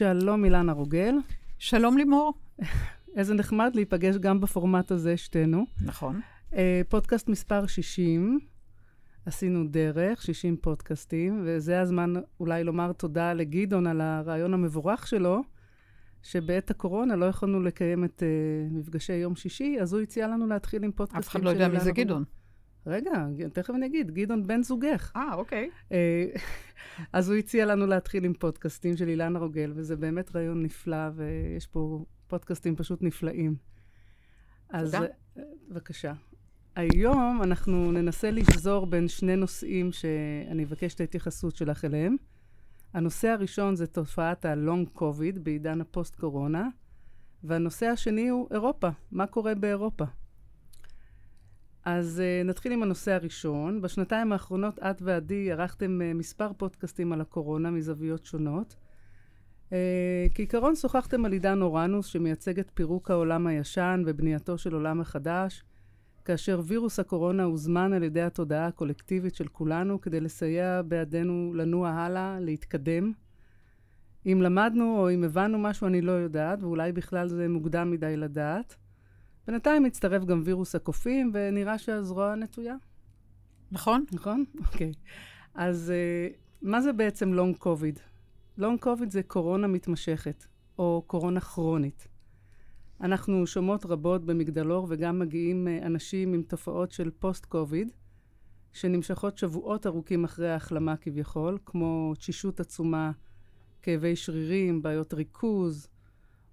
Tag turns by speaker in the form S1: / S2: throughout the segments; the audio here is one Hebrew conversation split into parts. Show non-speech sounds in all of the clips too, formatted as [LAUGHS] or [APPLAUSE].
S1: שלום אילנה רוגל.
S2: שלום לימור. [LAUGHS]
S1: איזה נחמד להיפגש גם בפורמט הזה, שתינו.
S2: נכון.
S1: אה, פודקאסט מספר 60, עשינו דרך, 60 פודקאסטים, וזה הזמן אולי לומר תודה לגדעון על הרעיון המבורך שלו, שבעת הקורונה לא יכולנו לקיים את uh, מפגשי יום שישי, אז הוא הציע לנו להתחיל עם פודקאסטים
S2: אף אחד לא יודע מי זה גדעון.
S1: רגע, תכף אני אגיד, גדעון בן זוגך.
S2: אה, אוקיי.
S1: אה, [LAUGHS] אז הוא הציע לנו להתחיל עם פודקאסטים של אילנה רוגל, וזה באמת רעיון נפלא, ויש פה פודקאסטים פשוט נפלאים. אז
S2: תודה.
S1: אה, בבקשה. היום אנחנו ננסה לשזור בין שני נושאים שאני אבקש את ההתייחסות שלך אליהם. הנושא הראשון זה תופעת הלונג קוביד בעידן הפוסט-קורונה, והנושא השני הוא אירופה, מה קורה באירופה. אז uh, נתחיל עם הנושא הראשון. בשנתיים האחרונות את ועדי ערכתם uh, מספר פודקאסטים על הקורונה מזוויות שונות. Uh, כעיקרון שוחחתם על עידן אורנוס שמייצג את פירוק העולם הישן ובנייתו של עולם החדש, כאשר וירוס הקורונה הוזמן על ידי התודעה הקולקטיבית של כולנו כדי לסייע בידינו לנוע הלאה, להתקדם. אם למדנו או אם הבנו משהו אני לא יודעת, ואולי בכלל זה מוקדם מדי לדעת. בינתיים הצטרף גם וירוס הקופים, ונראה שהזרוע נטויה.
S2: נכון?
S1: נכון? אוקיי. אז uh, מה זה בעצם לונג קוביד? לונג קוביד זה קורונה מתמשכת, או קורונה כרונית. אנחנו שומעות רבות במגדלור וגם מגיעים uh, אנשים עם תופעות של פוסט קוביד, שנמשכות שבועות ארוכים אחרי ההחלמה כביכול, כמו תשישות עצומה, כאבי שרירים, בעיות ריכוז,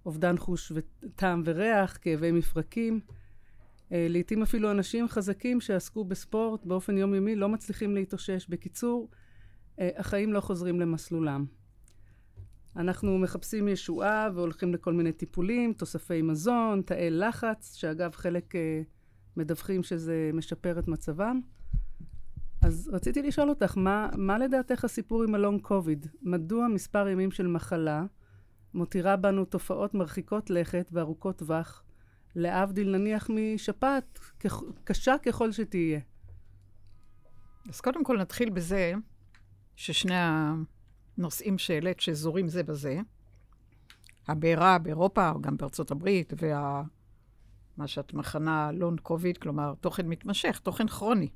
S1: אובדן חוש וטעם וריח, כאבי מפרקים. אה, לעתים אפילו אנשים חזקים שעסקו בספורט באופן יומיומי לא מצליחים להתאושש. בקיצור, אה, החיים לא חוזרים למסלולם. אנחנו מחפשים ישועה והולכים לכל מיני טיפולים, תוספי מזון, תאי לחץ, שאגב חלק אה, מדווחים שזה משפר את מצבם. אז רציתי לשאול אותך, מה, מה לדעתך הסיפור עם הלונג קוביד? מדוע מספר ימים של מחלה מותירה בנו תופעות מרחיקות לכת וארוכות טווח, להבדיל נניח משפעת, קשה ככל שתהיה.
S2: אז קודם כל נתחיל בזה ששני הנושאים שהעלית שזורים זה בזה, הבעירה באירופה, או גם בארצות הברית, וה... שאת מכנה לונד קוביד, כלומר תוכן מתמשך, תוכן כרוני.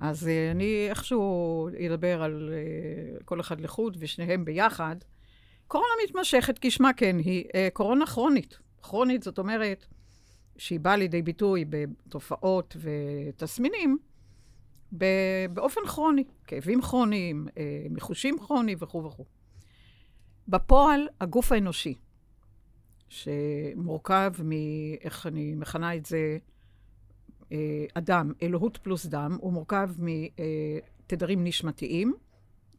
S2: אז uh, אני איכשהו אדבר על uh, כל אחד לחוד ושניהם ביחד. קורונה מתמשכת, כשמה כן, היא אה, קורונה כרונית. כרונית זאת אומרת שהיא באה לידי ביטוי בתופעות ותסמינים באופן כרוני, כאבים כרוניים, אה, מחושים כרוניים וכו' וכו'. בפועל, הגוף האנושי, שמורכב מ... איך אני מכנה את זה? אה, אדם, אלוהות פלוס דם, הוא מורכב מתדרים נשמתיים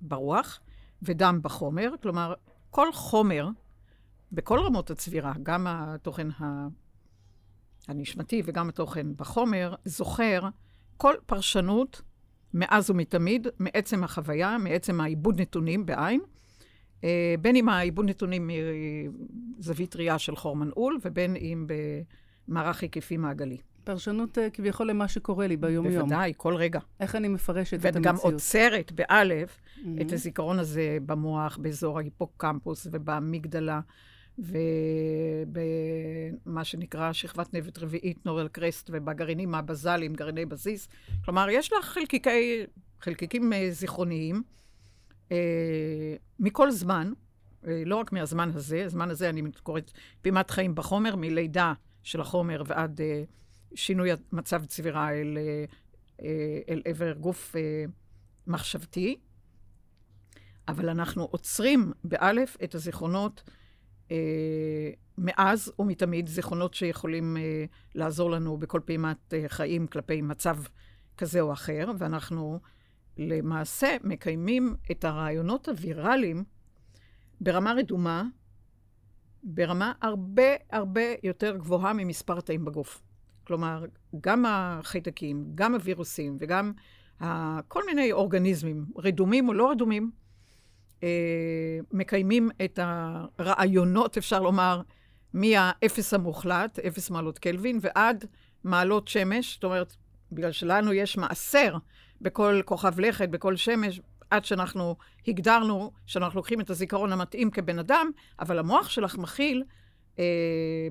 S2: ברוח ודם בחומר, כלומר, כל חומר, בכל רמות הצבירה, גם התוכן הנשמתי וגם התוכן בחומר, זוכר כל פרשנות מאז ומתמיד, מעצם החוויה, מעצם העיבוד נתונים בעין, אה, בין אם העיבוד נתונים מזווית ראייה של חור מנעול, ובין אם במערך היקפי מעגלי.
S1: פרשנות uh, כביכול למה שקורה לי ביום-יום.
S2: בוודאי, כל רגע.
S1: איך אני מפרשת את המציאות.
S2: וגם עוצרת, באלף, mm-hmm. את הזיכרון הזה במוח, באזור ההיפוקמפוס ובמגדלה, ובמה שנקרא שכבת נבט רביעית, נורל קרסט, ובגרעינים הבזליים, גרעיני בזיז. כלומר, יש לך חלקיקי, חלקיקים אה, זיכרוניים אה, מכל זמן, אה, לא רק מהזמן הזה, הזמן הזה אני קוראת פעימת חיים בחומר, מלידה של החומר ועד... אה, שינוי מצב צבירה אל, אה, אה, אל עבר גוף אה, מחשבתי, אבל אנחנו עוצרים באלף את הזיכרונות מאז ומתמיד, זיכרונות שיכולים לעזור לנו בכל פעימת חיים כלפי מצב כזה או אחר, ואנחנו למעשה מקיימים את הרעיונות הוויראליים ברמה רדומה, ברמה הרבה הרבה יותר גבוהה ממספר התאים בגוף. כלומר, גם החיידקים, גם הווירוסים וגם. כל מיני אורגניזמים, רדומים או לא רדומים, אה, מקיימים את הרעיונות, אפשר לומר, מהאפס המוחלט, אפס מעלות קלווין, ועד מעלות שמש. זאת אומרת, בגלל שלנו יש מעשר בכל כוכב לכת, בכל שמש, עד שאנחנו הגדרנו שאנחנו לוקחים את הזיכרון המתאים כבן אדם, אבל המוח שלך מכיל אה,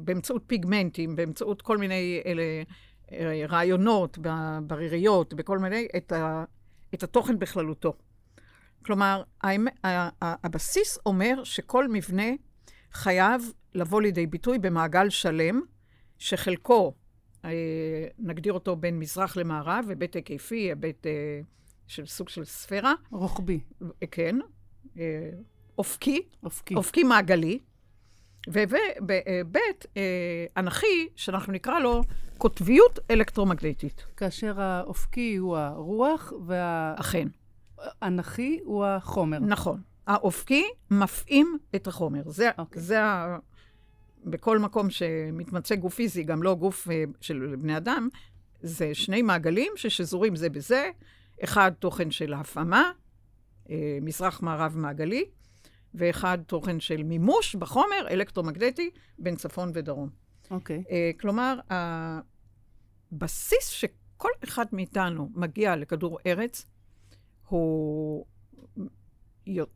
S2: באמצעות פיגמנטים, באמצעות כל מיני אלה, אה, רעיונות בריריות, בכל מיני, את, ה, את התוכן בכללותו. כלומר, הבסיס אומר שכל מבנה חייב לבוא לידי ביטוי במעגל שלם, שחלקו, אה, נגדיר אותו בין מזרח למערב, היבט היקפי, היבט אה, של סוג של ספירה.
S1: רוחבי.
S2: כן. אה, אופקי.
S1: אופקי.
S2: אופקי מעגלי. ובהיבט אנכי, שאנחנו נקרא לו קוטביות אלקטרומגנטית.
S1: כאשר האופקי הוא הרוח, וה...
S2: אכן.
S1: אנכי הוא החומר.
S2: נכון. האופקי מפעים את החומר. זה, okay. אוקיי. זה ה... בכל מקום שמתמצא גוף פיזי, גם לא גוף uh, של בני אדם, זה שני מעגלים ששזורים זה בזה, אחד תוכן של הפעמה, מזרח-מערב מעגלי, ואחד תוכן של מימוש בחומר אלקטרומגנטי בין צפון ודרום.
S1: אוקיי. Okay.
S2: Uh, כלומר, הבסיס שכל אחד מאיתנו מגיע לכדור ארץ, הוא,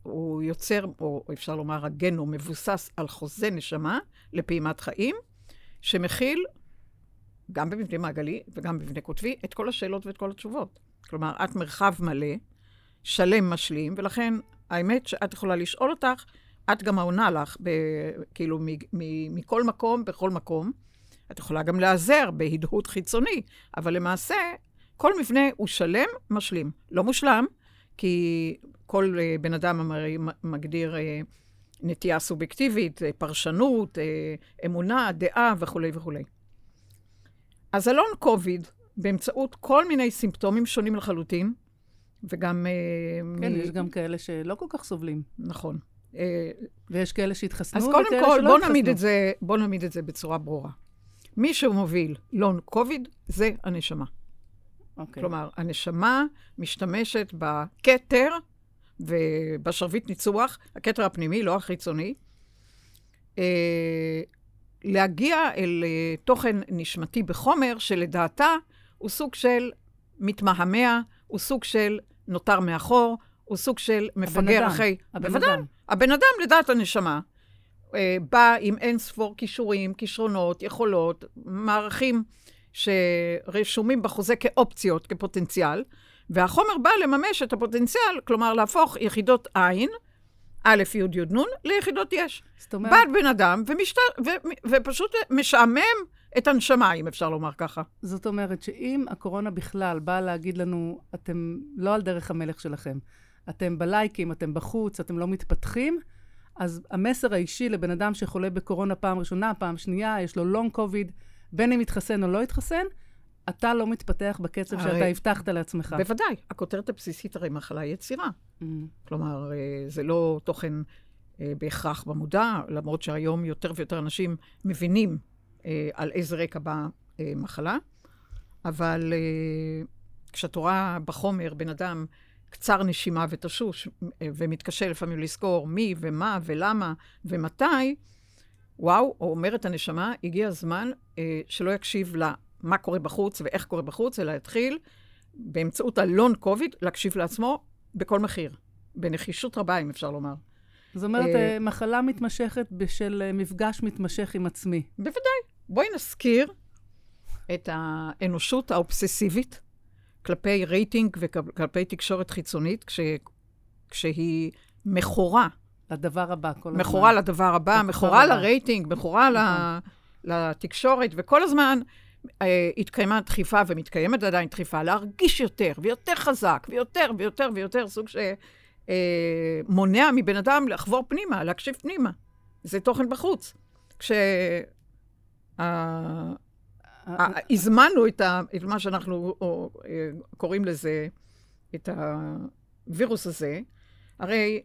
S2: הוא יוצר, או אפשר לומר, הגנום מבוסס על חוזה נשמה לפעימת חיים, שמכיל, גם במבנה מעגלי וגם במבנה קוטבי, את כל השאלות ואת כל התשובות. כלומר, את מרחב מלא, שלם משלים, ולכן האמת שאת יכולה לשאול אותך, את גם העונה לך, ב, כאילו, מ, מ, מכל מקום, בכל מקום. את יכולה גם להיעזר בהדהוד חיצוני, אבל למעשה, כל מבנה הוא שלם, משלים. לא מושלם, כי כל uh, בן אדם מגדיר uh, נטייה סובייקטיבית, uh, פרשנות, אמונה, דעה וכולי וכולי. אז הלון קוביד, באמצעות כל מיני סימפטומים שונים לחלוטין, וגם...
S1: Uh, כן, מ... יש גם כאלה שלא כל כך סובלים.
S2: נכון.
S1: Uh, ויש כאלה שהתחסנו
S2: אז קודם כל, בוא נעמיד, את זה, בוא נעמיד את זה בצורה ברורה. מי שמוביל לון קוביד זה הנשמה.
S1: Okay. אוקיי.
S2: כלומר, הנשמה משתמשת בכתר ובשרביט ניצוח, הכתר הפנימי, לא החיצוני, אה, להגיע אל אה, תוכן נשמתי בחומר שלדעתה הוא סוג של מתמהמה, הוא סוג של נותר מאחור, הוא סוג של מפגר אחרי...
S1: הבן אדם. בוודאי.
S2: הבן אדם, לדעת הנשמה, אה, בא עם אין ספור כישורים, כישרונות, יכולות, מערכים שרשומים בחוזה כאופציות, כפוטנציאל, והחומר בא לממש את הפוטנציאל, כלומר להפוך יחידות עין, א', י', י', נ', ליחידות יש. זאת אומרת... בא בן אדם ומשת... ו... ופשוט משעמם את הנשמה, אם אפשר לומר ככה.
S1: זאת אומרת שאם הקורונה בכלל באה להגיד לנו, אתם לא על דרך המלך שלכם, אתם בלייקים, אתם בחוץ, אתם לא מתפתחים, אז המסר האישי לבן אדם שחולה בקורונה פעם ראשונה, פעם שנייה, יש לו לונג קוביד, בין אם יתחסן או לא יתחסן, אתה לא מתפתח בקצב הרי, שאתה הבטחת לעצמך.
S2: בוודאי. הכותרת הבסיסית הרי מחלה יצירה. Mm. כלומר, אה, זה לא תוכן אה, בהכרח במודע, למרות שהיום יותר ויותר אנשים מבינים על איזה רקע באה מחלה. אבל כשאת רואה בחומר בן אדם קצר נשימה ותשוש, ומתקשה לפעמים לזכור מי ומה ולמה ומתי, וואו, אומרת הנשמה, הגיע הזמן אה, שלא יקשיב למה קורה בחוץ ואיך קורה בחוץ, אלא יתחיל באמצעות הלון קוביד להקשיב לעצמו בכל מחיר. בנחישות רבה, אם אפשר לומר.
S1: זאת אומרת, אה, אה, מחלה מתמשכת בשל אה, מפגש מתמשך עם עצמי.
S2: בוודאי. בואי נזכיר את האנושות האובססיבית כלפי רייטינג וכלפי תקשורת חיצונית, כש, כשהיא מכורה
S1: לדבר הבא כל הזמן.
S2: מכורה לדבר הבא, מכורה לרייטינג, מכורה נכון. לתקשורת, וכל הזמן אה, התקיימה דחיפה ומתקיימת עדיין דחיפה להרגיש יותר ויותר חזק ויותר ויותר ויותר, סוג שמונע אה, מבן אדם לחבור פנימה, להקשיב פנימה. זה תוכן בחוץ. כש... הזמנו את, מה שאנחנו אה, קוראים לזה, את הווירוס הזה, הרי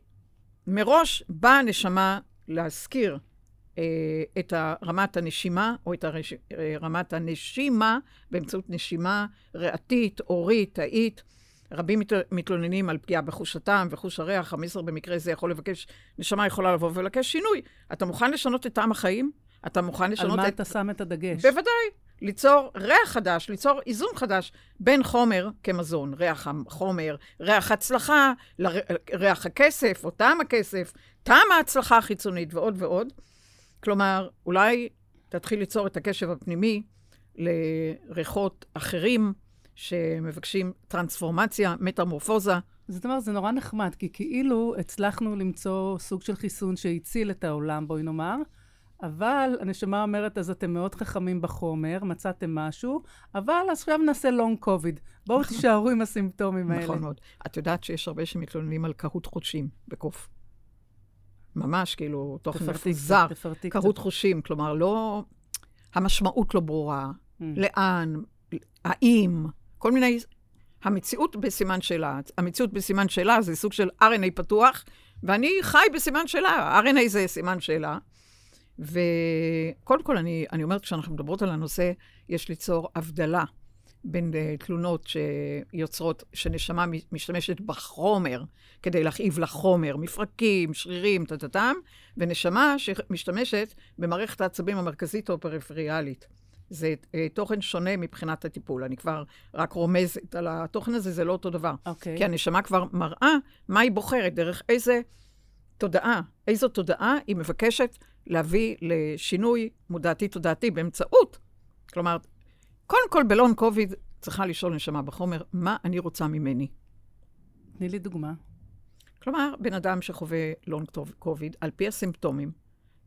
S2: מראש באה הנשמה להזכיר אה, את רמת הנשימה, או את הרש... אה, רמת הנשימה, באמצעות נשימה ריאתית, אורית, תאית. רבים מת... מתלוננים על פגיעה בחוש הטעם וחוש הריח, המסר במקרה זה יכול לבקש, נשמה יכולה לבוא ולבקש שינוי. אתה מוכן לשנות את טעם החיים? אתה מוכן לשנות את...
S1: על מה אתה שם את הדגש?
S2: בוודאי. ליצור ריח חדש, ליצור איזון חדש בין חומר כמזון, ריח החומר, ריח הצלחה, ריח הכסף או טעם הכסף, טעם ההצלחה החיצונית ועוד ועוד. כלומר, אולי תתחיל ליצור את הקשב הפנימי לריחות אחרים שמבקשים טרנספורמציה, מטמורפוזה.
S1: זאת אומרת, זה נורא נחמד, כי כאילו הצלחנו למצוא סוג של חיסון שהציל את העולם, בואי נאמר, אבל הנשמה אומרת, אז אתם מאוד חכמים בחומר, מצאתם משהו, אבל עכשיו נעשה לונג קוביד. בואו תישארו עם הסימפטומים האלה.
S2: נכון מאוד. את יודעת שיש הרבה שמתלוננים על קהות חושים בקוף. ממש, כאילו, תוכן מפוזר. קהות חושים, כלומר, לא... המשמעות לא ברורה. Mm. לאן, האם, כל מיני... המציאות בסימן שאלה. המציאות בסימן שאלה זה סוג של RNA פתוח, ואני חי בסימן שאלה. RNA זה סימן שאלה. וקודם כל, אני, אני אומרת, כשאנחנו מדברות על הנושא, יש ליצור הבדלה בין uh, תלונות שיוצרות, שנשמה משתמשת בחומר כדי להכאיב לחומר, מפרקים, שרירים, טטטם, ונשמה שמשתמשת במערכת העצבים המרכזית או הפריפריאלית. זה uh, תוכן שונה מבחינת הטיפול. אני כבר רק רומזת על התוכן הזה, זה לא אותו דבר.
S1: אוקיי. Okay.
S2: כי הנשמה כבר מראה מה היא בוחרת, דרך איזה תודעה, איזו תודעה היא מבקשת להביא לשינוי מודעתי-תודעתי באמצעות. כלומר, קודם כל בלון קוביד צריכה לשאול נשמה בחומר, מה אני רוצה ממני?
S1: תני לי דוגמה.
S2: כלומר, בן אדם שחווה לון קוביד, על פי הסימפטומים,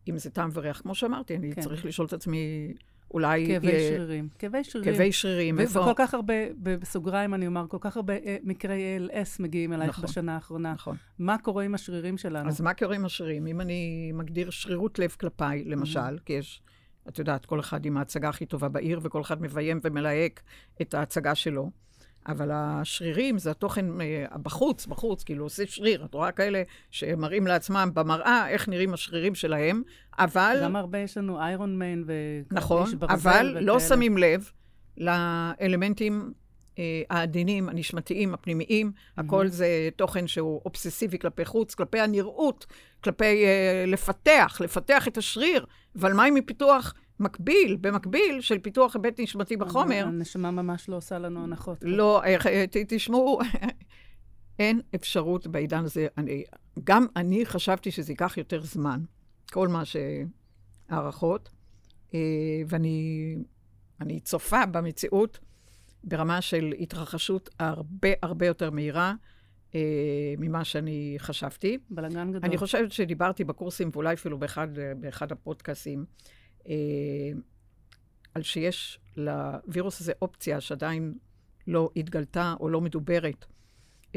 S2: אם זה טעם וריח, כמו שאמרתי, אני כן. צריך לשאול את עצמי, אולי...
S1: כאבי יהיה... שרירים. כאבי שרירים.
S2: כאבי שרירים.
S1: ו- איפה... וכל כך הרבה, בסוגריים אני אומר, כל כך הרבה אה, מקרי ALS מגיעים אלייך נכון, בשנה האחרונה.
S2: נכון.
S1: מה קורה עם השרירים שלנו?
S2: אז מה קורה עם השרירים? אם אני מגדיר שרירות לב כלפיי, למשל, mm-hmm. כי יש, את יודעת, כל אחד עם ההצגה הכי טובה בעיר, וכל אחד מביים ומלהק את ההצגה שלו. אבל השרירים זה התוכן אה, בחוץ, בחוץ, כאילו עושה שריר. את רואה כאלה שמראים לעצמם במראה איך נראים השרירים שלהם, אבל...
S1: גם הרבה יש לנו איירון מן ו...
S2: נכון, אבל וכאלה. לא שמים לב לאלמנטים אה, העדינים, הנשמתיים, הפנימיים. Mm-hmm. הכל זה תוכן שהוא אובססיבי כלפי חוץ, כלפי הנראות, כלפי אה, לפתח, לפתח את השריר. אבל מה עם מפיתוח מקביל, במקביל, של פיתוח היבט נשמתי בחומר.
S1: הנשמה ממש לא עושה לנו הנחות.
S2: לא, אה, אה, תשמעו, [LAUGHS] אין אפשרות בעידן הזה. אני, גם אני חשבתי שזה ייקח יותר זמן, כל מה שהערכות, אה, ואני אני צופה במציאות ברמה של התרחשות הרבה הרבה יותר מהירה. ממה שאני חשבתי.
S1: בלגן גדול.
S2: אני חושבת שדיברתי בקורסים, ואולי אפילו באחד, באחד הפודקאסים, על שיש לווירוס הזה אופציה שעדיין לא התגלתה או לא מדוברת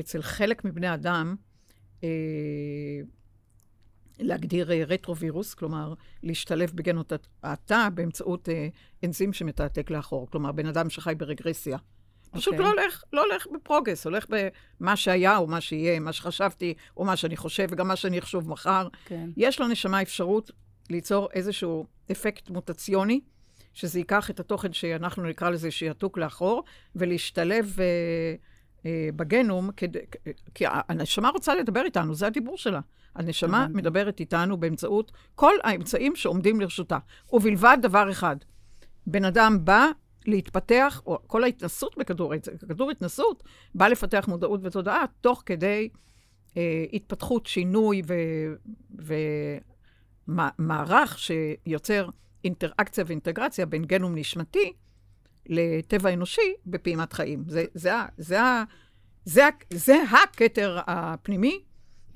S2: אצל חלק מבני אדם, אה, להגדיר אה, רטרווירוס, כלומר, להשתלב בגנות התא באמצעות אה, אנזים שמתעתק לאחור. כלומר, בן אדם שחי ברגרסיה. Okay. פשוט אוקיי. לא הולך, לא הולך בפרוגרס, הולך במה שהיה או מה שיהיה, מה שחשבתי או מה שאני חושב וגם מה שאני אחשוב מחר. כן. יש לנשמה אפשרות ליצור איזשהו אפקט מוטציוני, שזה ייקח את התוכן שאנחנו נקרא לזה שיעתוק לאחור, ולהשתלב אה, אה, בגנום, כד... כי הנשמה רוצה לדבר איתנו, זה הדיבור שלה. הנשמה מדברת איתנו באמצעות כל האמצעים שעומדים לרשותה. ובלבד דבר אחד, בן אדם בא להתפתח, או כל ההתנסות בכדור, כדור התנסות, בא לפתח מודעות ותודעה תוך כדי אה, התפתחות, שינוי ו... מערך שיוצר אינטראקציה ואינטגרציה בין גנום נשמתי לטבע אנושי בפעימת חיים. זה, זה, זה, זה, זה, זה הכתר הפנימי,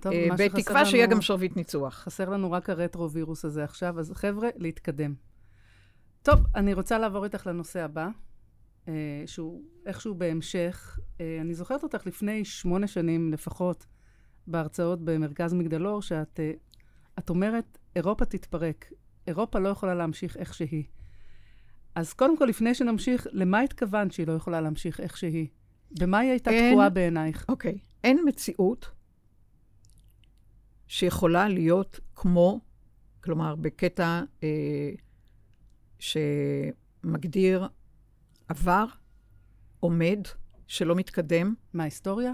S2: טוב, אה, בתקווה שיהיה גם שרביט ניצוח.
S1: חסר לנו רק הרטרו-וירוס הזה עכשיו, אז חבר'ה, להתקדם. טוב, אני רוצה לעבור איתך לנושא הבא, אה, שהוא איכשהו בהמשך. אה, אני זוכרת אותך לפני שמונה שנים לפחות, בהרצאות במרכז מגדלור, שאת את אומרת, אירופה תתפרק. אירופה לא יכולה להמשיך איך שהיא. אז קודם כל, לפני שנמשיך, למה התכוונת שהיא לא יכולה להמשיך איך שהיא? במה היא הייתה אין, תקועה בעינייך?
S2: אוקיי. אין מציאות שיכולה להיות כמו, כלומר, בקטע אה, שמגדיר עבר, עומד, שלא מתקדם.
S1: מה, היסטוריה?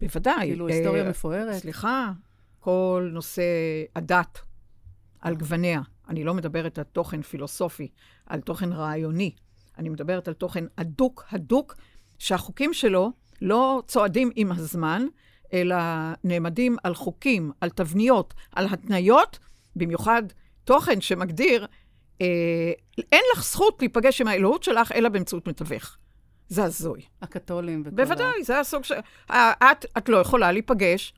S2: בוודאי.
S1: כאילו, היסטוריה אה, מפוארת?
S2: סליחה, כל נושא הדת על גווניה. אני לא מדברת על תוכן פילוסופי, על תוכן רעיוני, אני מדברת על תוכן הדוק, הדוק, שהחוקים שלו לא צועדים עם הזמן, אלא נעמדים על חוקים, על תבניות, על התניות, במיוחד תוכן שמגדיר, אה, אין לך זכות להיפגש עם האלוהות שלך, אלא באמצעות מתווך. זה הזוי.
S1: הקתולים וכל
S2: בוודאי, זה הסוג ש... את, את לא יכולה להיפגש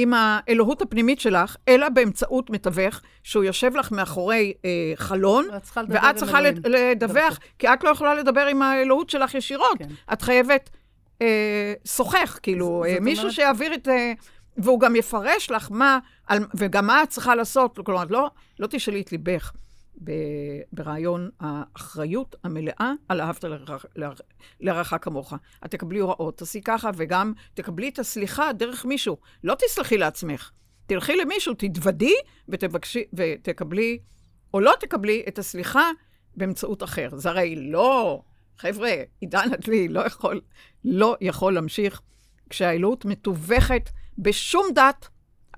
S2: עם האלוהות הפנימית שלך, אלא באמצעות מתווך, שהוא יושב לך מאחורי אה, חלון, ואת צריכה לדווח, כי את לא יכולה לדבר עם האלוהות שלך ישירות. כן. את חייבת אה, שוחח, כאילו, אה, מישהו אומרת... שיעביר את... אה, והוא גם יפרש לך מה, על, וגם מה את צריכה לעשות. כלומר, לא, לא תשאלי את ליבך. ברעיון האחריות המלאה על אהבת לרעך כמוך. את תקבלי הוראות, תעשי ככה, וגם תקבלי את הסליחה דרך מישהו. לא תסלחי לעצמך. תלכי למישהו, תתוודי ותבקשי, ותקבלי, או לא תקבלי את הסליחה באמצעות אחר. זה הרי לא, חבר'ה, עידן הדלי לא יכול, לא יכול להמשיך כשהאלוהות מתווכת בשום דת,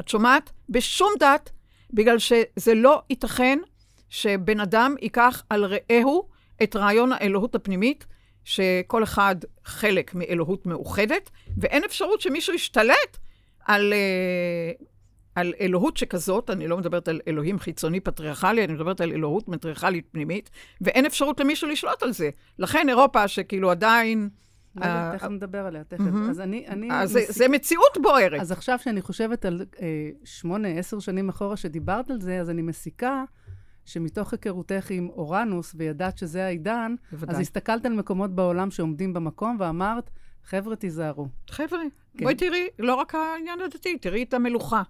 S2: את שומעת? בשום דת, בגלל שזה לא ייתכן שבן אדם ייקח על רעהו את רעיון האלוהות הפנימית, שכל אחד חלק מאלוהות מאוחדת, ואין אפשרות שמישהו ישתלט על, uh, על אלוהות שכזאת, אני לא מדברת על אלוהים חיצוני פטריארכלי, אני מדברת על אלוהות מטריארכלית פנימית, ואין אפשרות למישהו לשלוט על זה. לכן אירופה, שכאילו עדיין...
S1: לא אה, תכף נדבר עליה, תכף. אז אני...
S2: אז זה מציאות בוערת.
S1: אז עכשיו שאני חושבת על אה, שמונה, עשר שנים אחורה שדיברת על זה, אז אני מסיקה שמתוך היכרותך עם אורנוס, וידעת שזה העידן, בוודאי. אז הסתכלת על מקומות בעולם שעומדים במקום ואמרת, חבר'ה, תיזהרו.
S2: חבר'ה, כן. בואי תראי, לא רק העניין הדתי, תראי את המלוכה.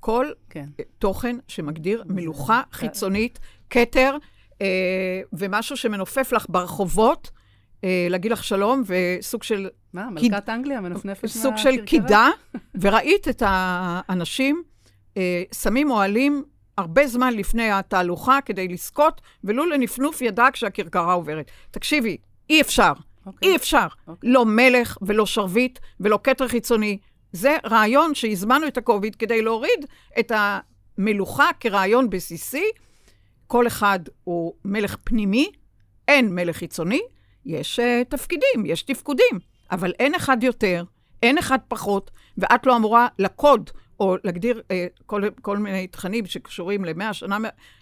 S2: כל כן. תוכן שמגדיר מלוכה חיצונית, כתר, אה, ומשהו שמנופף לך ברחובות, אה, להגיד לך שלום, וסוג של...
S1: מה, מלכת אנגליה מנפנפת
S2: סוג של קידה, וראית את האנשים אה, שמים אוהלים הרבה זמן לפני התהלוכה כדי לזכות, ולו לנפנוף ידה כשהכרכרה עוברת. תקשיבי, אי אפשר. Okay. אוקיי. אי אפשר. Okay. אוקיי. לא מלך ולא שרביט ולא כתר חיצוני. זה רעיון שהזמנו את הקוביד כדי להוריד את המלוכה כרעיון בסיסי. כל אחד הוא מלך פנימי, אין מלך חיצוני, יש uh, תפקידים, יש תפקודים, אבל אין אחד יותר, אין אחד פחות, ואת לא אמורה לקוד או להגדיר אה, כל, כל מיני תכנים שקשורים למאה שנה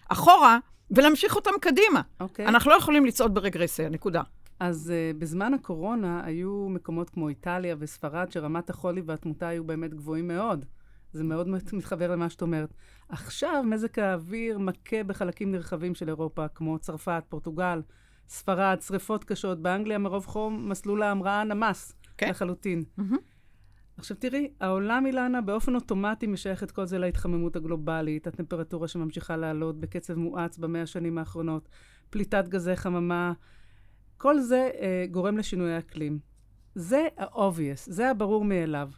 S2: אחורה, ולהמשיך אותם קדימה. Okay. אוקיי. אנחנו לא יכולים לצעוד ברגרסיה, נקודה.
S1: אז uh, בזמן הקורונה היו מקומות כמו איטליה וספרד, שרמת החולי והתמותה היו באמת גבוהים מאוד. זה מאוד מתחבר למה שאת אומרת. עכשיו מזג האוויר מכה בחלקים נרחבים של אירופה, כמו צרפת, פורטוגל, ספרד, שריפות קשות. באנגליה מרוב חום מסלול ההמראה נמס okay. כן. לחלוטין. Mm-hmm. עכשיו תראי, העולם, אילנה, באופן אוטומטי משייך את כל זה להתחממות הגלובלית, הטמפרטורה שממשיכה לעלות בקצב מואץ במאה השנים האחרונות, פליטת גזי חממה, כל זה אה, גורם לשינוי האקלים. זה ה-obvious, זה הברור מאליו.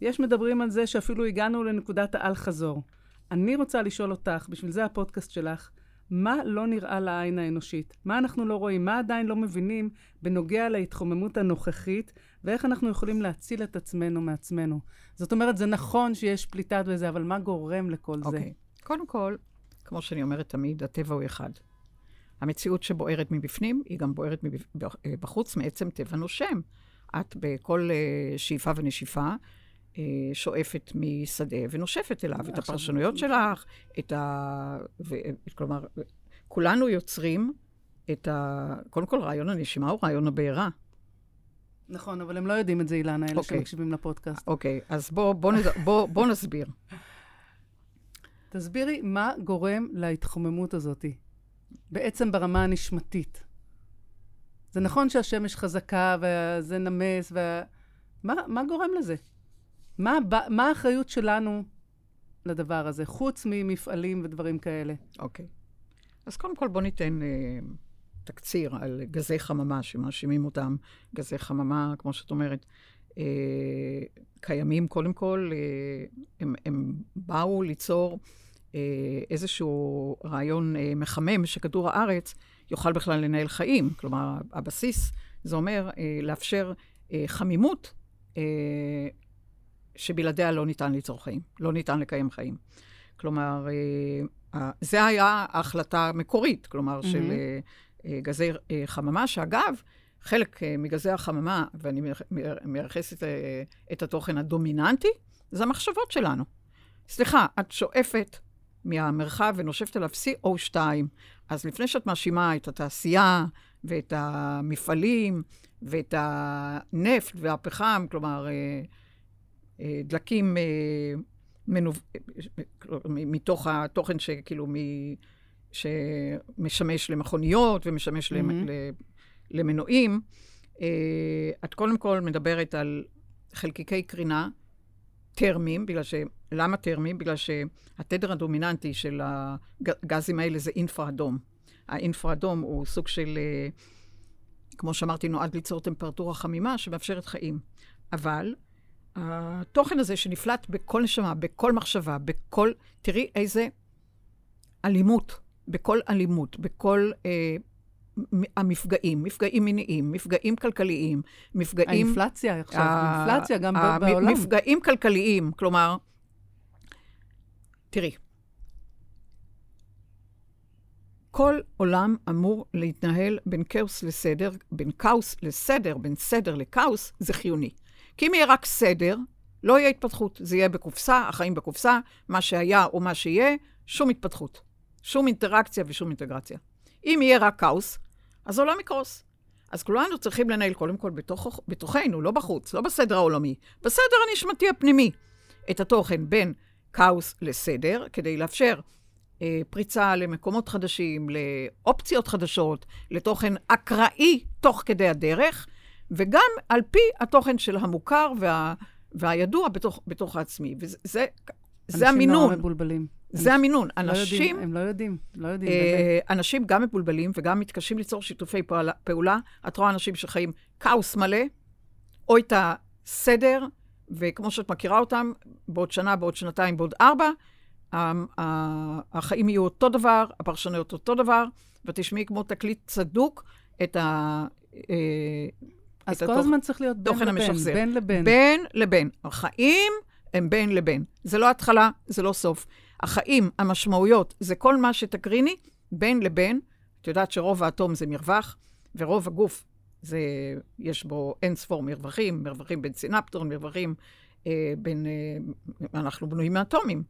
S1: יש מדברים על זה שאפילו הגענו לנקודת האל-חזור. אני רוצה לשאול אותך, בשביל זה הפודקאסט שלך, מה לא נראה לעין האנושית? מה אנחנו לא רואים? מה עדיין לא מבינים בנוגע להתחוממות הנוכחית, ואיך אנחנו יכולים להציל את עצמנו מעצמנו? זאת אומרת, זה נכון שיש פליטת וזה, אבל מה גורם לכל okay. זה? אוקיי.
S2: קודם כל, כמו שאני אומרת תמיד, הטבע הוא אחד. המציאות שבוערת מבפנים, היא גם בוערת מבחוץ, מעצם טבע נושם. את בכל uh, שאיפה ונשיפה uh, שואפת משדה ונושפת אליו, את הפרשנויות שלך, את ה... ו... כלומר, כולנו יוצרים את ה... קודם כל, רעיון הנשימה הוא רעיון הבעירה.
S1: נכון, אבל הם לא יודעים את זה, אילנה, אלה okay. אוקיי. שמקשיבים לפודקאסט.
S2: אוקיי, okay, אז בואו בוא, בוא, בוא, בוא נסביר.
S1: תסבירי מה גורם להתחוממות הזאת, בעצם ברמה הנשמתית. זה נכון שהשמש חזקה וזה נמס, וה... מה, מה גורם לזה? מה, מה האחריות שלנו לדבר הזה, חוץ ממפעלים ודברים כאלה?
S2: אוקיי. Okay. אז קודם כל בואו ניתן... אה, תקציר על גזי חממה, שמאשימים אותם, גזי חממה, כמו שאת אומרת, אה, קיימים קודם כל, אה, הם, הם באו ליצור אה, איזשהו רעיון אה, מחמם שכדור הארץ יוכל בכלל לנהל חיים. כלומר, הבסיס, זה אומר אה, לאפשר אה, חמימות אה, שבלעדיה לא ניתן ליצור חיים, לא ניתן לקיים חיים. כלומר, אה, זה היה ההחלטה המקורית, כלומר, mm-hmm. של... גזי אה, חממה, שאגב, חלק אה, מגזי החממה, ואני מייחסת אה, את התוכן הדומיננטי, זה המחשבות שלנו. סליחה, את שואפת מהמרחב ונושפת עליו CO2, אז לפני שאת מאשימה את התעשייה ואת המפעלים ואת הנפט והפחם, כלומר, דלקים מנוב... מתוך התוכן שכאילו. שמשמש למכוניות ומשמש mm-hmm. למנועים, את קודם כל מדברת על חלקיקי קרינה טרמיים, בגלל ש... למה טרמיים? בגלל שהתדר הדומיננטי של הגזים האלה זה אינפרה-אדום. האינפרה-אדום הוא סוג של, אה, כמו שאמרתי, נועד ליצור טמפרטורה חמימה שמאפשרת חיים. אבל התוכן הזה שנפלט בכל נשמה, בכל מחשבה, בכל... תראי איזה אלימות, בכל אלימות, בכל... אה, המפגעים, מפגעים מיניים, מפגעים כלכליים, מפגעים...
S1: האינפלציה עכשיו, האינפלציה גם בעולם.
S2: מפגעים כלכליים, כלומר, תראי, כל עולם אמור להתנהל בין כאוס לסדר, בין כאוס לסדר, בין סדר לכאוס, זה חיוני. כי אם יהיה רק סדר, לא יהיה התפתחות. זה יהיה בקופסה, החיים בקופסה, מה שהיה או מה שיהיה, שום התפתחות. שום אינטראקציה ושום אינטגרציה. אם יהיה רק כאוס, אז העולם יקרוס. אז כולנו צריכים לנהל קודם כל בתוך, בתוכנו, לא בחוץ, לא בסדר העולמי, בסדר הנשמתי הפנימי, את התוכן בין כאוס לסדר, כדי לאפשר אה, פריצה למקומות חדשים, לאופציות חדשות, לתוכן אקראי תוך כדי הדרך, וגם על פי התוכן של המוכר וה, והידוע בתוך, בתוך העצמי. וזה זה, זה המינון.
S1: אנשים נורא מבולבלים.
S2: זה המינון.
S1: לא
S2: אנשים...
S1: יודעים, הם לא יודעים, לא יודעים,
S2: אה, באמת. אנשים גם מבולבלים וגם מתקשים ליצור שיתופי פעולה. פעולה. את רואה אנשים שחיים כאוס מלא, או את הסדר, וכמו שאת מכירה אותם, בעוד שנה, בעוד שנתיים, בעוד ארבע, החיים יהיו אותו דבר, הפרשנויות אותו דבר, ותשמעי כמו תקליט צדוק את ה...
S1: אה, אז כל הזמן צריך להיות בין לבין, בין לבין.
S2: בין לבין. החיים הם בין לבין. זה לא התחלה, זה לא סוף. החיים, המשמעויות, זה כל מה שתקריני בין לבין. את יודעת שרוב האטום זה מרווח, ורוב הגוף, זה, יש בו אין ספור מרווחים, מרווחים בין סינפטון, מרווחים אה, בין... אה, אנחנו בנויים מאטומים.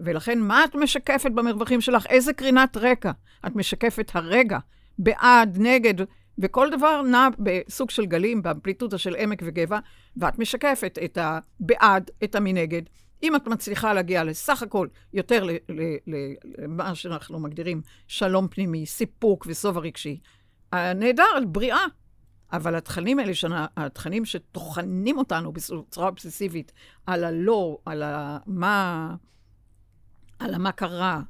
S2: ולכן, מה את משקפת במרווחים שלך? איזה קרינת רקע? את משקפת הרגע, בעד, נגד, וכל דבר נע בסוג של גלים, באמפליטודה של עמק וגבע, ואת משקפת את הבעד, את המנגד. אם את מצליחה להגיע לסך הכל יותר למה שאנחנו מגדירים שלום פנימי, סיפוק ושובע רגשי, נהדר, בריאה. אבל התכנים האלה, שנה, התכנים שטוחנים אותנו בצורה אובססיבית על הלא, על מה, על מה קרה,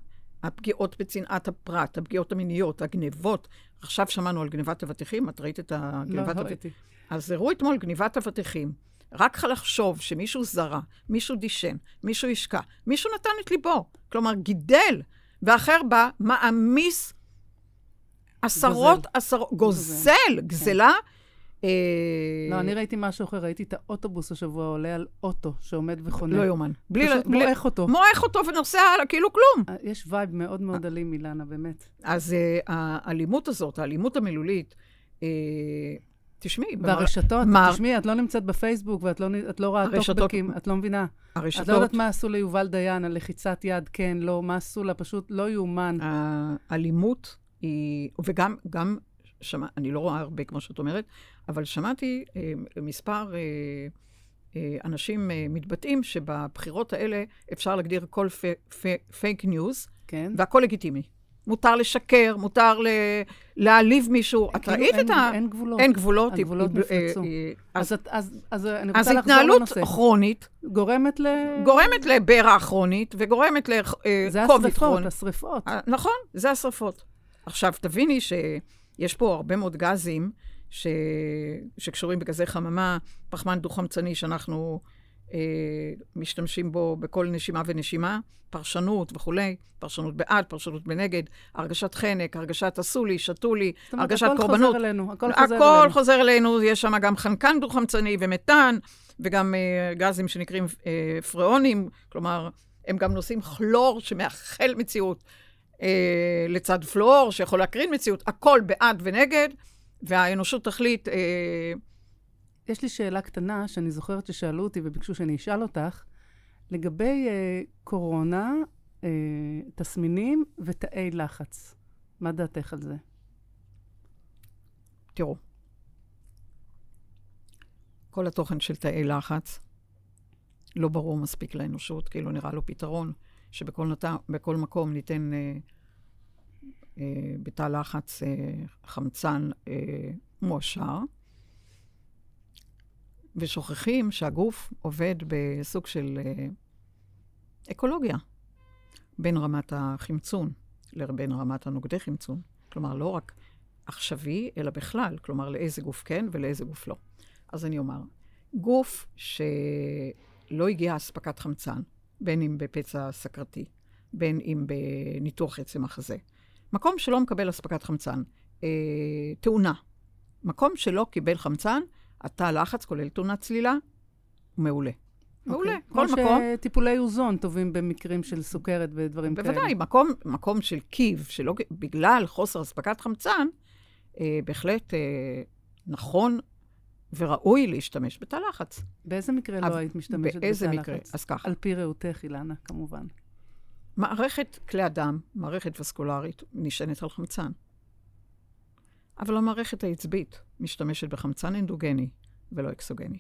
S2: הפגיעות בצנעת הפרט, הפגיעות המיניות, הגנבות. עכשיו שמענו על גנבת אבטיחים, את ראית את
S1: הגנבת לא, לא ראיתי.
S2: אז הראו אתמול גנבת אבטיחים. רק לחשוב שמישהו זרה, מישהו דישן, מישהו השקע, מישהו נתן את ליבו, כלומר גידל, ואחר בא, מעמיס עשרות, עשרות, גוזל, כן. גזלה.
S1: אה, לא, אני ראיתי משהו אחר, ראיתי את האוטובוס השבוע עולה על אוטו שעומד וחונה.
S2: לא יאומן.
S1: בלי... פשוט בלי... מועך אותו.
S2: מועך אותו ונוסע הלאה, כאילו כלום.
S1: אה, יש vibe מאוד מאוד אלים, אילנה, באמת.
S2: אז אה, האלימות הזאת, האלימות המילולית, אה, תשמעי,
S1: והרשתות, מר... תשמעי, את לא נמצאת בפייסבוק ואת לא, לא רואה הרשתות... טוקבקים, את לא מבינה. הרשתות... את לא יודעת מה עשו ליובל דיין על לחיצת יד, כן, לא, מה עשו לה, פשוט לא יאומן.
S2: האלימות היא, וגם, גם, שמע, אני לא רואה הרבה, כמו שאת אומרת, אבל שמעתי אה, מספר אה, אה, אנשים אה, מתבטאים שבבחירות האלה אפשר להגדיר כל פייק ניוז, כן. והכל לגיטימי. מותר לשקר, מותר ל... להעליב מישהו. את כאילו ראית אין, את ה...
S1: אין גבולות.
S2: אין גבולות.
S1: הגבולות נפרצו. אז, אז, אז, אז אני רוצה
S2: לחזור לנושא. אז התנהלות כרונית...
S1: גורמת ל...
S2: גורמת לבעירה כרונית, וגורמת לכובד כרוני.
S1: זה השרפות, השרפות.
S2: אה, נכון, זה השרפות. עכשיו, תביני שיש פה הרבה מאוד גזים ש... שקשורים בגזי חממה, פחמן דו-חמצני שאנחנו... אה, משתמשים בו בכל נשימה ונשימה, פרשנות וכולי, פרשנות בעד, פרשנות בנגד, הרגשת חנק, הרגשת עשו לי, שתו לי, הרגשת קורבנות. הכל
S1: חוזר אלינו, הכל חוזר
S2: הכל אלינו. הכל חוזר אלינו, יש שם גם חנקן דו-חמצני ומתאן, וגם אה, גזים שנקראים אה, פריאונים, כלומר, הם גם נושאים כלור שמאחל מציאות. אה, לצד פלואור, שיכול להקרין מציאות, הכל בעד ונגד, והאנושות תחליט... אה,
S1: יש לי שאלה קטנה, שאני זוכרת ששאלו אותי וביקשו שאני אשאל אותך, לגבי אה, קורונה, אה, תסמינים ותאי לחץ. מה דעתך על זה?
S2: תראו, כל התוכן של תאי לחץ לא ברור מספיק לאנושות, כאילו נראה לו פתרון שבכל נת... מקום ניתן אה, אה, בתא לחץ אה, חמצן אה, מועשר, ושוכחים שהגוף עובד בסוג של אה, אקולוגיה בין רמת החמצון לבין רמת הנוגדי חמצון. כלומר, לא רק עכשווי, אלא בכלל, כלומר, לאיזה גוף כן ולאיזה גוף לא. אז אני אומר, גוף שלא הגיעה אספקת חמצן, בין אם בפצע סכרתי, בין אם בניתוח עצם החזה, מקום שלא מקבל אספקת חמצן, אה, תאונה, מקום שלא קיבל חמצן, התא לחץ, כולל תאונת צלילה, מעולה. Okay. מעולה,
S1: אוקיי. כל מקום. כמו שטיפולי אוזון טובים במקרים של סוכרת ודברים
S2: בוודאי,
S1: כאלה.
S2: בוודאי, מקום, מקום של קיב, שלא, בגלל חוסר אספקת חמצן, אה, בהחלט אה, נכון וראוי להשתמש בתא לחץ.
S1: באיזה מקרה לא היית משתמשת בתא לחץ?
S2: באיזה מקרה? אז ככה.
S1: על פי ראותך, אילנה, כמובן.
S2: מערכת כלי הדם, מערכת וסקולרית, נשענת על חמצן. אבל המערכת העצבית משתמשת בחמצן אנדוגני ולא אקסוגני.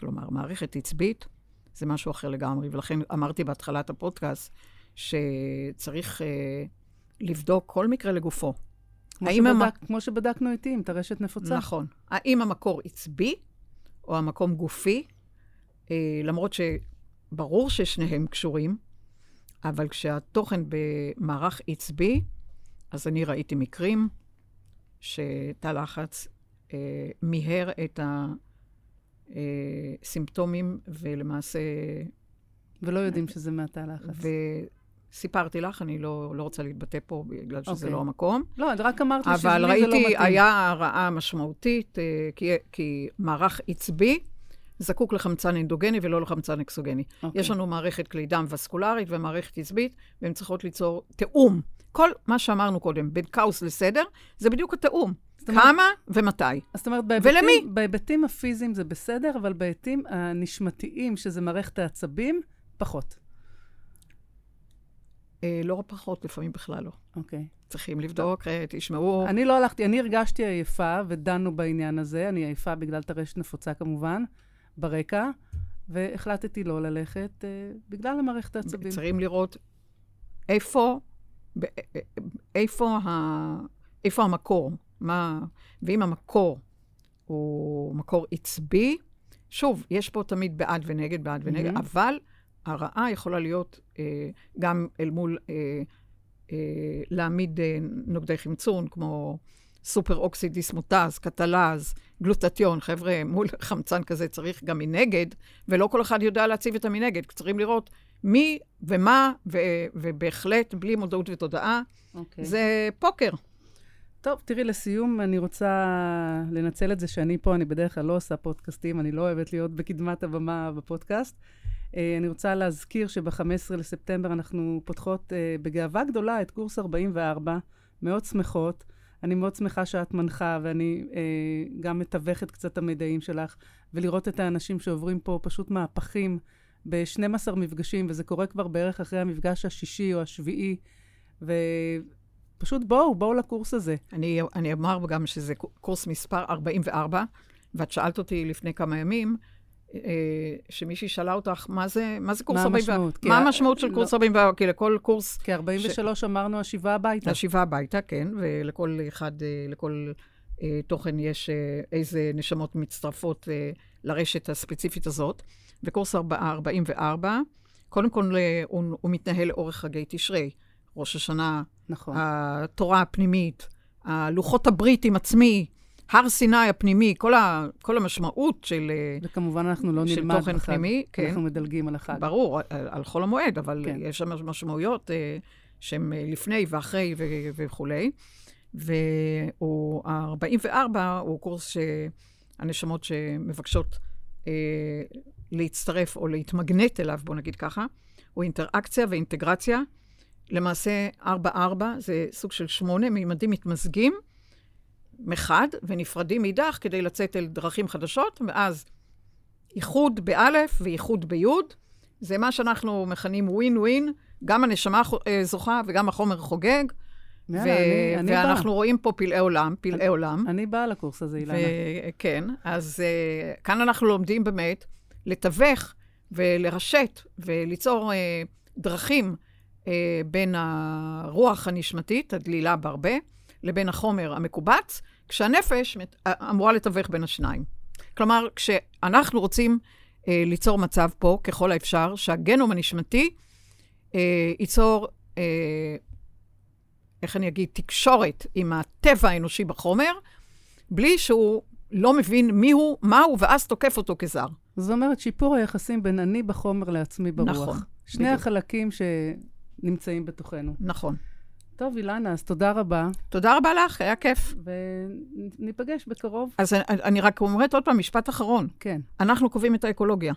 S2: כלומר, מערכת עצבית זה משהו אחר לגמרי, ולכן אמרתי בהתחלת הפודקאסט שצריך אה, לבדוק כל מקרה לגופו.
S1: כמו, שבדק, המ... כמו שבדקנו איתי עם טרשת נפוצה.
S2: נכון. האם המקור עצבי או המקום גופי, אה, למרות שברור ששניהם קשורים, אבל כשהתוכן במערך עצבי, אז אני ראיתי מקרים שתא לחץ אה, מיהר את הסימפטומים, אה, ולמעשה...
S1: ולא יודעים שזה מהתא לחץ.
S2: סיפרתי לך, אני לא, לא רוצה להתבטא פה בגלל שזה okay. אוקיי. לא המקום.
S1: לא, רק אמרת לי
S2: שזה לא מתאים. אבל ראיתי, היה הרעה משמעותית, אה, כי, כי מערך עצבי זקוק לחמצן אנדוגני ולא לחמצן אקסוגני. Okay. אוקיי. יש לנו מערכת כלי דם וסקולרית ומערכת עצבית, והן צריכות ליצור תיאום. כל מה שאמרנו קודם, בין כאוס לסדר, זה בדיוק התיאום. אומרת, כמה ומתי.
S1: זאת אומרת, בהיבטים, ולמי? בהיבטים הפיזיים זה בסדר, אבל בהיבטים הנשמתיים, שזה מערכת העצבים, פחות.
S2: אה, לא פחות, לפעמים בכלל לא.
S1: אוקיי.
S2: צריכים לבדוק, אה, תשמעו.
S1: אני לא הלכתי, אני הרגשתי עייפה, ודנו בעניין הזה. אני עייפה בגלל טרשת נפוצה כמובן, ברקע, והחלטתי לא ללכת אה, בגלל המערכת העצבים.
S2: צריכים לראות איפה, איפה, ה, איפה המקור, מה, ואם המקור הוא מקור עצבי, שוב, יש פה תמיד בעד ונגד, בעד ונגד, mm-hmm. אבל הרעה יכולה להיות אה, גם אל מול אה, אה, להעמיד אה, נוגדי חמצון, כמו סופר אוקסיד דיסמוטז, קטלז, גלוטטיון. חבר'ה, מול חמצן כזה צריך גם מנגד, ולא כל אחד יודע להציב את המנגד. צריכים לראות מי ומה, ו- ובהחלט, בלי מודעות ותודעה, okay. אוקיי. זה פוקר.
S1: טוב, תראי, לסיום, אני רוצה לנצל את זה שאני פה, אני בדרך כלל לא עושה פודקאסטים, אני לא אוהבת להיות בקדמת הבמה בפודקאסט. אה, אני רוצה להזכיר שב-15 לספטמבר אנחנו פותחות אה, בגאווה גדולה את קורס 44, מאוד שמחות. אני מאוד שמחה שאת מנחה, ואני אה, גם מתווכת קצת את המידעים שלך, ולראות את האנשים שעוברים פה פשוט מהפכים ב-12 מפגשים, וזה קורה כבר בערך אחרי המפגש השישי או השביעי, ופשוט בואו, בואו לקורס הזה.
S2: אני, אני אומר גם שזה קורס מספר 44, ואת שאלת אותי לפני כמה ימים, אה, שמישהי שאלה אותך, מה זה, מה זה קורס 44? מה המשמעות? מה המשמעות של לא. קורס 44? כי לכל קורס...
S1: כי 43 ש... אמרנו השיבה הביתה.
S2: השיבה הביתה, כן, ולכל אחד, אה, לכל אה, תוכן יש איזה נשמות מצטרפות לרשת הספציפית הזאת. וקורס 44, קודם כל הוא, הוא מתנהל לאורך חגי תשרי, ראש השנה,
S1: נכון.
S2: התורה הפנימית, הלוחות הברית עם עצמי, הר סיני הפנימי, כל, ה, כל המשמעות של
S1: וכמובן אנחנו לא נלמד
S2: תוכן בחג. פנימי,
S1: כן. אנחנו מדלגים על החג.
S2: ברור, על, על חול המועד, אבל כן. יש שם משמעויות אה, שהן אה, לפני ואחרי ו, וכולי. וה-44 הוא קורס שהנשמות שמבקשות אה, להצטרף או להתמגנט אליו, בוא נגיד ככה, הוא אינטראקציה ואינטגרציה למעשה 4-4, זה סוג של שמונה מימדים מתמזגים מחד ונפרדים מאידך כדי לצאת אל דרכים חדשות, ואז איחוד באלף ואיחוד ביוד. זה מה שאנחנו מכנים ווין ווין, גם הנשמה אה, זוכה וגם החומר חוגג.
S1: יאללה,
S2: ו-
S1: אני- אני.
S2: ואנחנו רואים פה פלאי עולם, פלאי עולם.
S1: אני באה לקורס הזה, אילנה.
S2: כן, אז uh, כאן אנחנו לומדים באמת לתווך ולרשת וליצור uh, דרכים uh, בין הרוח הנשמתית, הדלילה בהרבה, לבין החומר המקובץ, כשהנפש מת- אמורה לתווך בין השניים. כלומר, כשאנחנו רוצים uh, ליצור מצב פה, ככל האפשר, שהגנום הנשמתי uh, ייצור, uh, איך אני אגיד, תקשורת עם הטבע האנושי בחומר, בלי שהוא לא מבין מיהו, מהו, ואז תוקף אותו כזר.
S1: זאת אומרת, שיפור היחסים בין אני בחומר לעצמי ברוח.
S2: נכון,
S1: שני
S2: בדיוק.
S1: החלקים שנמצאים בתוכנו.
S2: נכון.
S1: טוב, אילנה, אז תודה רבה,
S2: תודה רבה לך, היה כיף.
S1: וניפגש בקרוב.
S2: אז אני, אני רק אומרת עוד פעם, משפט אחרון.
S1: כן,
S2: אנחנו קובעים את האקולוגיה.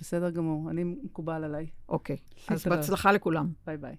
S1: בסדר גמור, אני מקובל עליי.
S2: אוקיי. אז. בהצלחה לכולם.
S1: ביי ביי.